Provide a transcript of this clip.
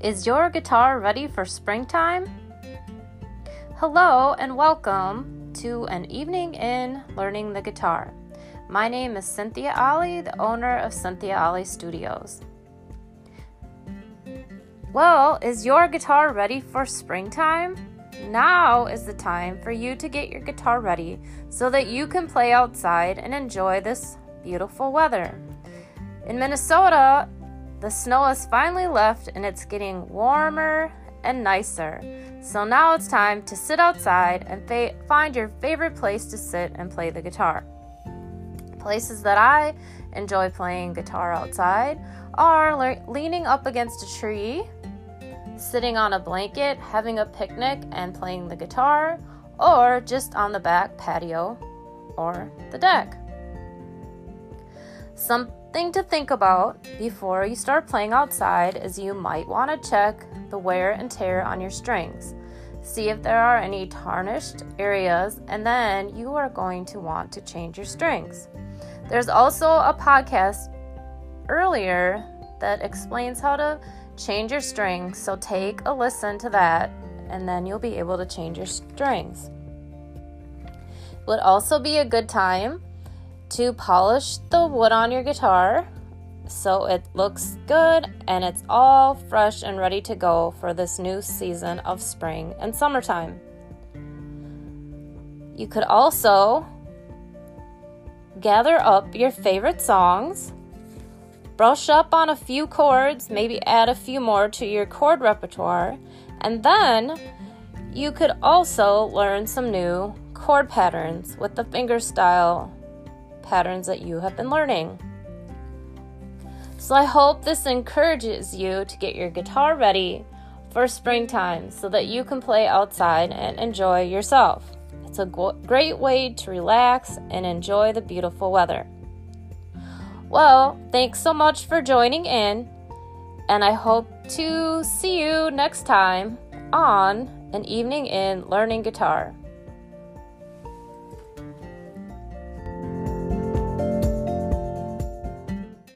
Is your guitar ready for springtime? Hello and welcome to an evening in learning the guitar. My name is Cynthia Ali, the owner of Cynthia Ali Studios. Well, is your guitar ready for springtime? Now is the time for you to get your guitar ready so that you can play outside and enjoy this beautiful weather. In Minnesota, the snow has finally left and it's getting warmer and nicer. So now it's time to sit outside and fa- find your favorite place to sit and play the guitar. Places that I enjoy playing guitar outside are le- leaning up against a tree, sitting on a blanket, having a picnic, and playing the guitar, or just on the back patio or the deck. Some thing to think about before you start playing outside is you might want to check the wear and tear on your strings. See if there are any tarnished areas, and then you are going to want to change your strings. There's also a podcast earlier that explains how to change your strings, so take a listen to that, and then you'll be able to change your strings. Would also be a good time to polish the wood on your guitar so it looks good and it's all fresh and ready to go for this new season of spring and summertime. You could also gather up your favorite songs, brush up on a few chords, maybe add a few more to your chord repertoire, and then you could also learn some new chord patterns with the fingerstyle patterns that you have been learning. So I hope this encourages you to get your guitar ready for springtime so that you can play outside and enjoy yourself. It's a great way to relax and enjoy the beautiful weather. Well, thanks so much for joining in, and I hope to see you next time on an evening in learning guitar.